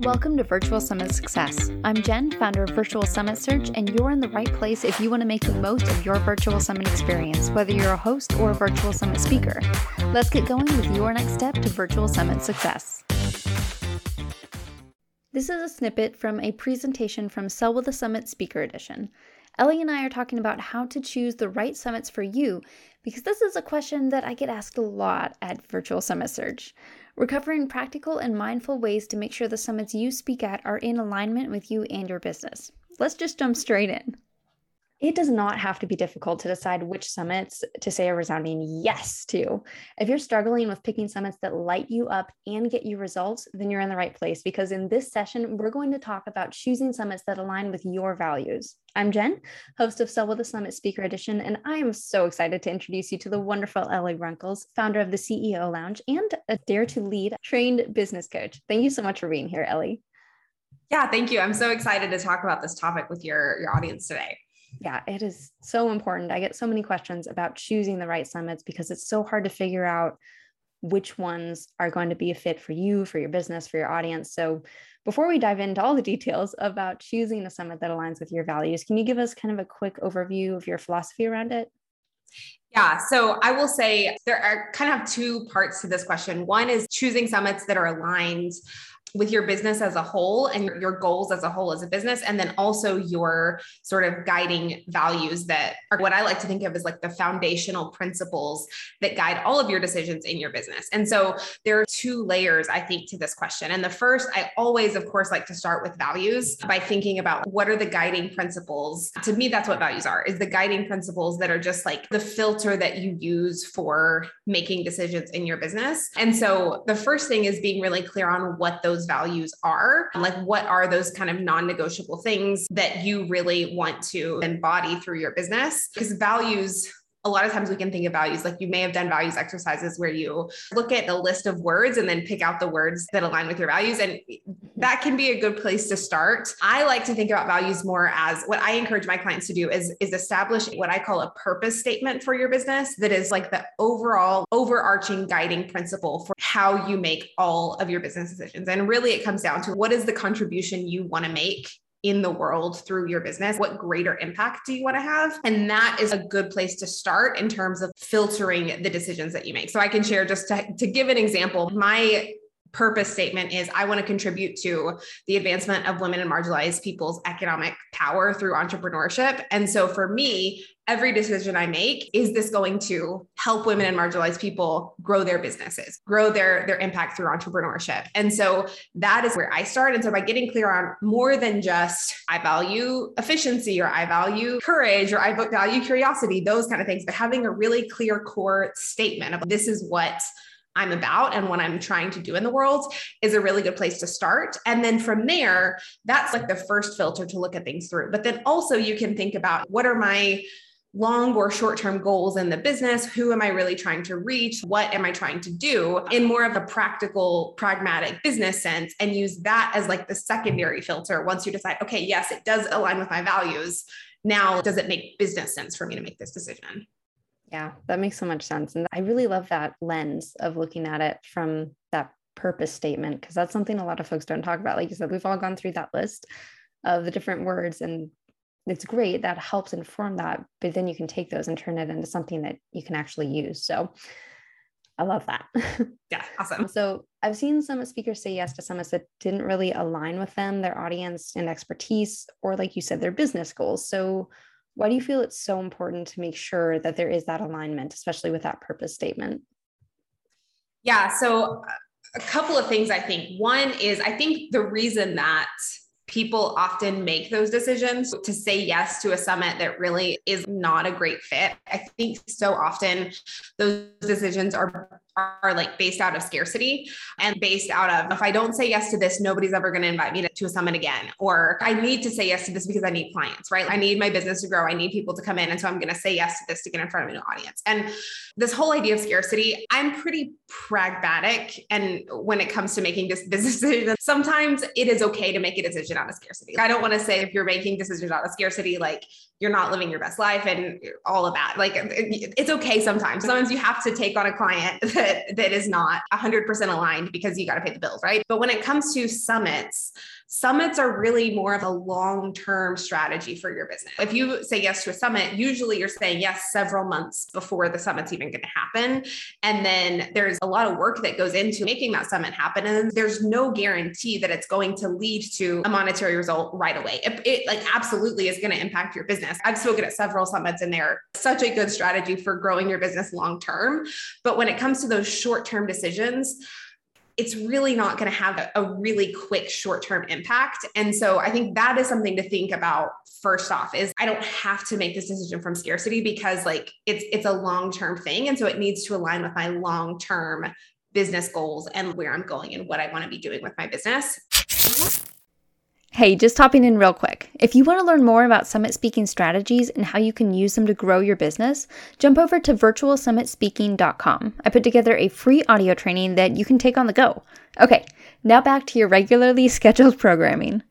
Welcome to Virtual Summit Success. I'm Jen, founder of Virtual Summit Search, and you're in the right place if you want to make the most of your virtual summit experience, whether you're a host or a virtual summit speaker. Let's get going with your next step to virtual summit success. This is a snippet from a presentation from Sell with a Summit Speaker Edition. Ellie and I are talking about how to choose the right summits for you because this is a question that I get asked a lot at Virtual Summit Search. We're covering practical and mindful ways to make sure the summits you speak at are in alignment with you and your business. Let's just jump straight in. It does not have to be difficult to decide which summits to say a resounding yes to. If you're struggling with picking summits that light you up and get you results, then you're in the right place because in this session, we're going to talk about choosing summits that align with your values. I'm Jen, host of Sell with a Summit Speaker Edition, and I am so excited to introduce you to the wonderful Ellie Runkles, founder of the CEO Lounge and a Dare to Lead trained business coach. Thank you so much for being here, Ellie. Yeah, thank you. I'm so excited to talk about this topic with your, your audience today yeah, it is so important. I get so many questions about choosing the right summits because it's so hard to figure out which ones are going to be a fit for you, for your business, for your audience. So, before we dive into all the details about choosing a summit that aligns with your values, can you give us kind of a quick overview of your philosophy around it? Yeah, so I will say there are kind of two parts to this question. One is choosing summits that are aligned with your business as a whole and your goals as a whole as a business and then also your sort of guiding values that are what I like to think of as like the foundational principles that guide all of your decisions in your business. And so there are two layers I think to this question. And the first I always of course like to start with values by thinking about what are the guiding principles. To me that's what values are is the guiding principles that are just like the filter that you use for making decisions in your business. And so the first thing is being really clear on what those those values are. Like, what are those kind of non negotiable things that you really want to embody through your business? Because values a lot of times we can think of values like you may have done values exercises where you look at the list of words and then pick out the words that align with your values and that can be a good place to start. I like to think about values more as what i encourage my clients to do is is establish what i call a purpose statement for your business that is like the overall overarching guiding principle for how you make all of your business decisions. And really it comes down to what is the contribution you want to make in the world through your business? What greater impact do you want to have? And that is a good place to start in terms of filtering the decisions that you make. So I can share just to, to give an example. My purpose statement is I want to contribute to the advancement of women and marginalized people's economic power through entrepreneurship. And so for me, every decision I make, is this going to help women and marginalized people grow their businesses, grow their, their impact through entrepreneurship? And so that is where I start. And so by getting clear on more than just I value efficiency or I value courage or I value curiosity, those kind of things, but having a really clear core statement of this is what I'm about and what I'm trying to do in the world is a really good place to start. And then from there, that's like the first filter to look at things through. But then also you can think about what are my long or short term goals in the business? Who am I really trying to reach? What am I trying to do in more of a practical, pragmatic business sense? And use that as like the secondary filter once you decide, okay, yes, it does align with my values. Now, does it make business sense for me to make this decision? Yeah, that makes so much sense. And I really love that lens of looking at it from that purpose statement, because that's something a lot of folks don't talk about. Like you said, we've all gone through that list of the different words, and it's great. That helps inform that. But then you can take those and turn it into something that you can actually use. So I love that. Yeah, awesome. so I've seen some speakers say yes to summits that didn't really align with them, their audience and expertise, or like you said, their business goals. So why do you feel it's so important to make sure that there is that alignment, especially with that purpose statement? Yeah, so a couple of things I think. One is I think the reason that people often make those decisions to say yes to a summit that really is not a great fit. I think so often those decisions are are like based out of scarcity and based out of if I don't say yes to this, nobody's ever going to invite me to, to, a summit again. Or I need to say yes to this because I need clients, right? I need my business to grow. I need people to come in. And so I'm going to say yes to this to get in front of an audience. And this whole idea of scarcity, I'm pretty pragmatic. And when it comes to making this business decisions, sometimes it is okay to make a decision out of scarcity. I don't want to say if you're making decisions out of scarcity, like you're not living your best life and all of that. Like it's okay sometimes. Sometimes you have to take on a client that that is not 100% aligned because you got to pay the bills, right? But when it comes to summits, Summits are really more of a long term strategy for your business. If you say yes to a summit, usually you're saying yes several months before the summit's even going to happen. And then there's a lot of work that goes into making that summit happen. And there's no guarantee that it's going to lead to a monetary result right away. It, it like absolutely is going to impact your business. I've spoken at several summits and they're such a good strategy for growing your business long term. But when it comes to those short term decisions, it's really not going to have a, really quick short-term impact. And so i think that is something to think about first off is i don't have to make this decision from scarcity because like it's it's a long-term thing. And so it needs to align with my long-term business goals and where i'm going and what i want to be doing with my business Hey, just hopping in real quick. If you want to learn more about summit speaking strategies and how you can use them to grow your business, jump over to virtualsummitspeaking.com. I put together a free audio training that you can take on the go. Okay, now back to your regularly scheduled programming.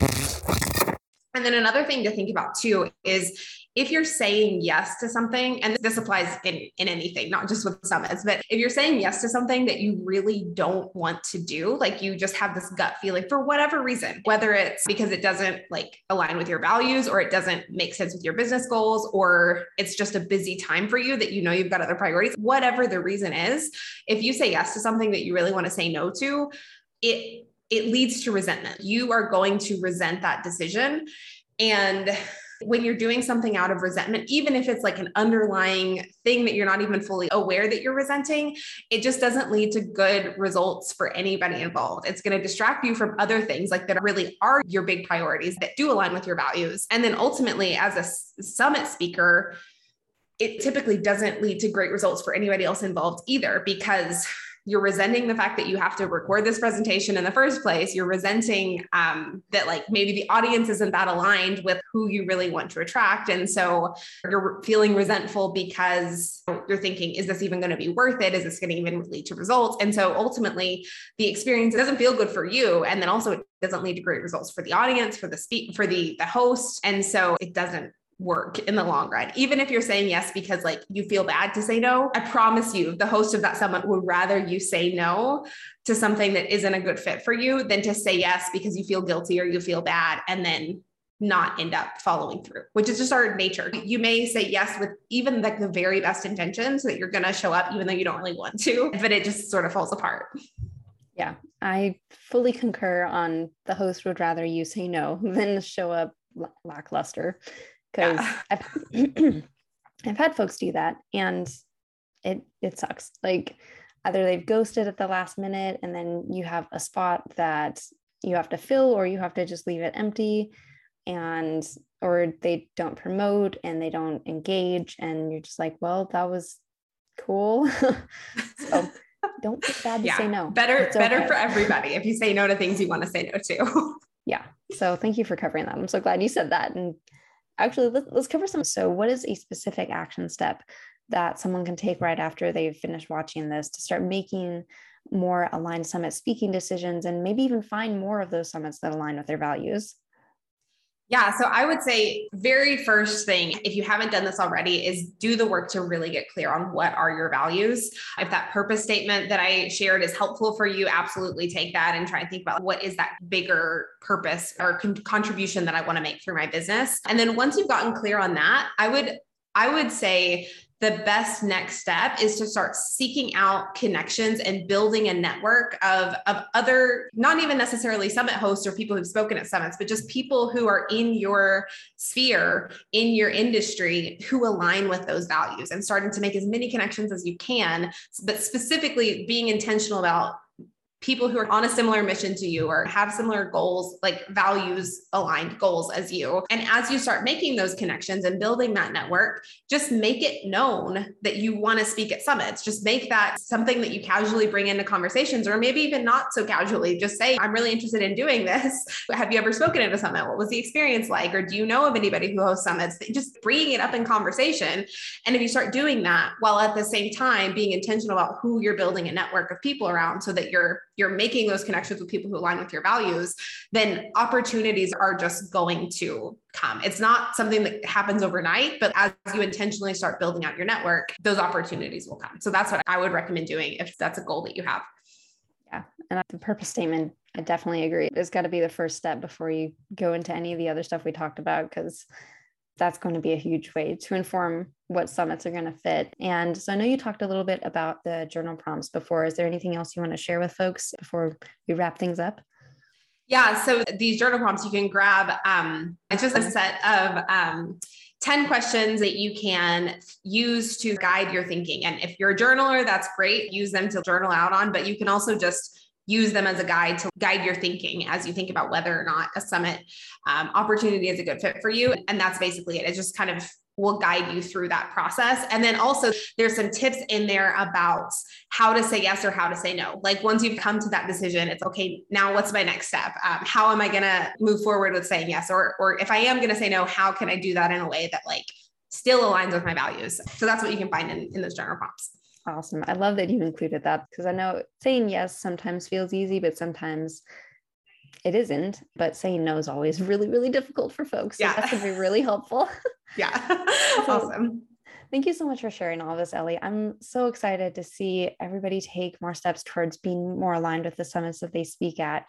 And then another thing to think about too is if you're saying yes to something, and this applies in, in anything, not just with summits, but if you're saying yes to something that you really don't want to do, like you just have this gut feeling for whatever reason, whether it's because it doesn't like align with your values or it doesn't make sense with your business goals, or it's just a busy time for you that you know you've got other priorities, whatever the reason is, if you say yes to something that you really want to say no to, it it leads to resentment. You are going to resent that decision. And when you're doing something out of resentment, even if it's like an underlying thing that you're not even fully aware that you're resenting, it just doesn't lead to good results for anybody involved. It's going to distract you from other things like that really are your big priorities that do align with your values. And then ultimately, as a summit speaker, it typically doesn't lead to great results for anybody else involved either because you're resenting the fact that you have to record this presentation in the first place. You're resenting um, that like maybe the audience isn't that aligned with who you really want to attract. And so you're feeling resentful because you're thinking is this even going to be worth it? Is this going to even lead to results? And so ultimately the experience doesn't feel good for you. And then also it doesn't lead to great results for the audience for the speak for the the host. And so it doesn't work in the long run. Even if you're saying yes because like you feel bad to say no, I promise you the host of that summit would rather you say no to something that isn't a good fit for you than to say yes because you feel guilty or you feel bad and then not end up following through, which is just our nature. You may say yes with even like the very best intentions that you're going to show up even though you don't really want to, but it just sort of falls apart. Yeah, I fully concur on the host would rather you say no than show up lackluster because yeah. I've I've had folks do that and it it sucks. Like either they've ghosted at the last minute and then you have a spot that you have to fill or you have to just leave it empty and or they don't promote and they don't engage and you're just like well that was cool so don't feel bad to yeah. say no better it's better okay. for everybody if you say no to things you want to say no to yeah so thank you for covering that i'm so glad you said that and actually let's, let's cover some so what is a specific action step that someone can take right after they've finished watching this to start making more aligned summit speaking decisions and maybe even find more of those summits that align with their values yeah. So I would say, very first thing, if you haven't done this already, is do the work to really get clear on what are your values. If that purpose statement that I shared is helpful for you, absolutely take that and try and think about what is that bigger purpose or con- contribution that I want to make through my business. And then once you've gotten clear on that, I would I would say the best next step is to start seeking out connections and building a network of, of other, not even necessarily summit hosts or people who've spoken at summits, but just people who are in your sphere, in your industry, who align with those values and starting to make as many connections as you can, but specifically being intentional about people who are on a similar mission to you or have similar goals, like values aligned goals as you. And as you start making those connections and building that network, just make it known that you want to speak at summits. Just make that something that you casually bring into conversations, or maybe even not so casually. Just say, I'm really interested in doing this. Have you ever spoken at a summit? What was the experience like? Or do you know of anybody who hosts summits? Just bringing it up in conversation. And if you start doing that while at the same time being intentional about who you're building a network of people around so that you're you're making those connections with people who align with your values, then opportunities are just going to come. It's not something that happens overnight, but as you intentionally start building out your network, those opportunities will come. So that's what I would recommend doing if that's a goal that you have. Yeah. And the purpose statement, I definitely agree. It's got to be the first step before you go into any of the other stuff we talked about, because that's going to be a huge way to inform what summits are going to fit. And so I know you talked a little bit about the journal prompts before. Is there anything else you want to share with folks before we wrap things up? Yeah. So these journal prompts you can grab. Um, it's just a set of um, 10 questions that you can use to guide your thinking. And if you're a journaler, that's great. Use them to journal out on, but you can also just use them as a guide to guide your thinking as you think about whether or not a summit um, opportunity is a good fit for you. And that's basically it. It just kind of will guide you through that process. And then also there's some tips in there about how to say yes or how to say no. Like once you've come to that decision, it's okay. Now what's my next step? Um, how am I going to move forward with saying yes? Or, or if I am going to say no, how can I do that in a way that like still aligns with my values? So that's what you can find in, in those journal prompts. Awesome. I love that you included that because I know saying yes sometimes feels easy, but sometimes it isn't. But saying no is always really, really difficult for folks. So yeah. that could be really helpful. Yeah. so, awesome. Thank you so much for sharing all of this, Ellie. I'm so excited to see everybody take more steps towards being more aligned with the summits that they speak at.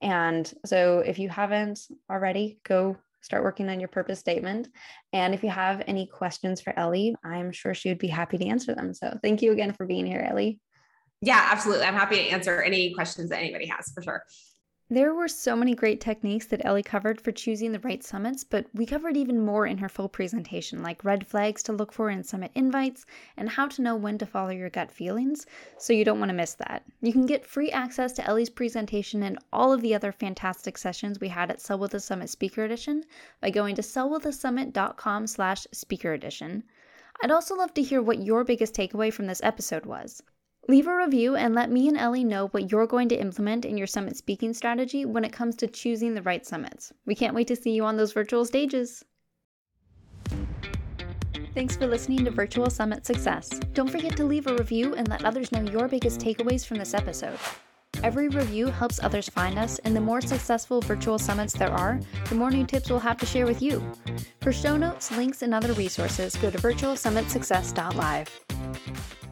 And so if you haven't already, go start working on your purpose statement. And if you have any questions for Ellie, I'm sure she would be happy to answer them. So thank you again for being here, Ellie. Yeah, absolutely. I'm happy to answer any questions that anybody has for sure. There were so many great techniques that Ellie covered for choosing the right summits, but we covered even more in her full presentation, like red flags to look for in summit invites and how to know when to follow your gut feelings, so you don't want to miss that. You can get free access to Ellie's presentation and all of the other fantastic sessions we had at Sell with the Summit Speaker Edition by going to sellwiththesummit.com slash speaker edition. I'd also love to hear what your biggest takeaway from this episode was. Leave a review and let me and Ellie know what you're going to implement in your summit speaking strategy when it comes to choosing the right summits. We can't wait to see you on those virtual stages. Thanks for listening to Virtual Summit Success. Don't forget to leave a review and let others know your biggest takeaways from this episode. Every review helps others find us, and the more successful virtual summits there are, the more new tips we'll have to share with you. For show notes, links, and other resources, go to virtualsummitsuccess.live.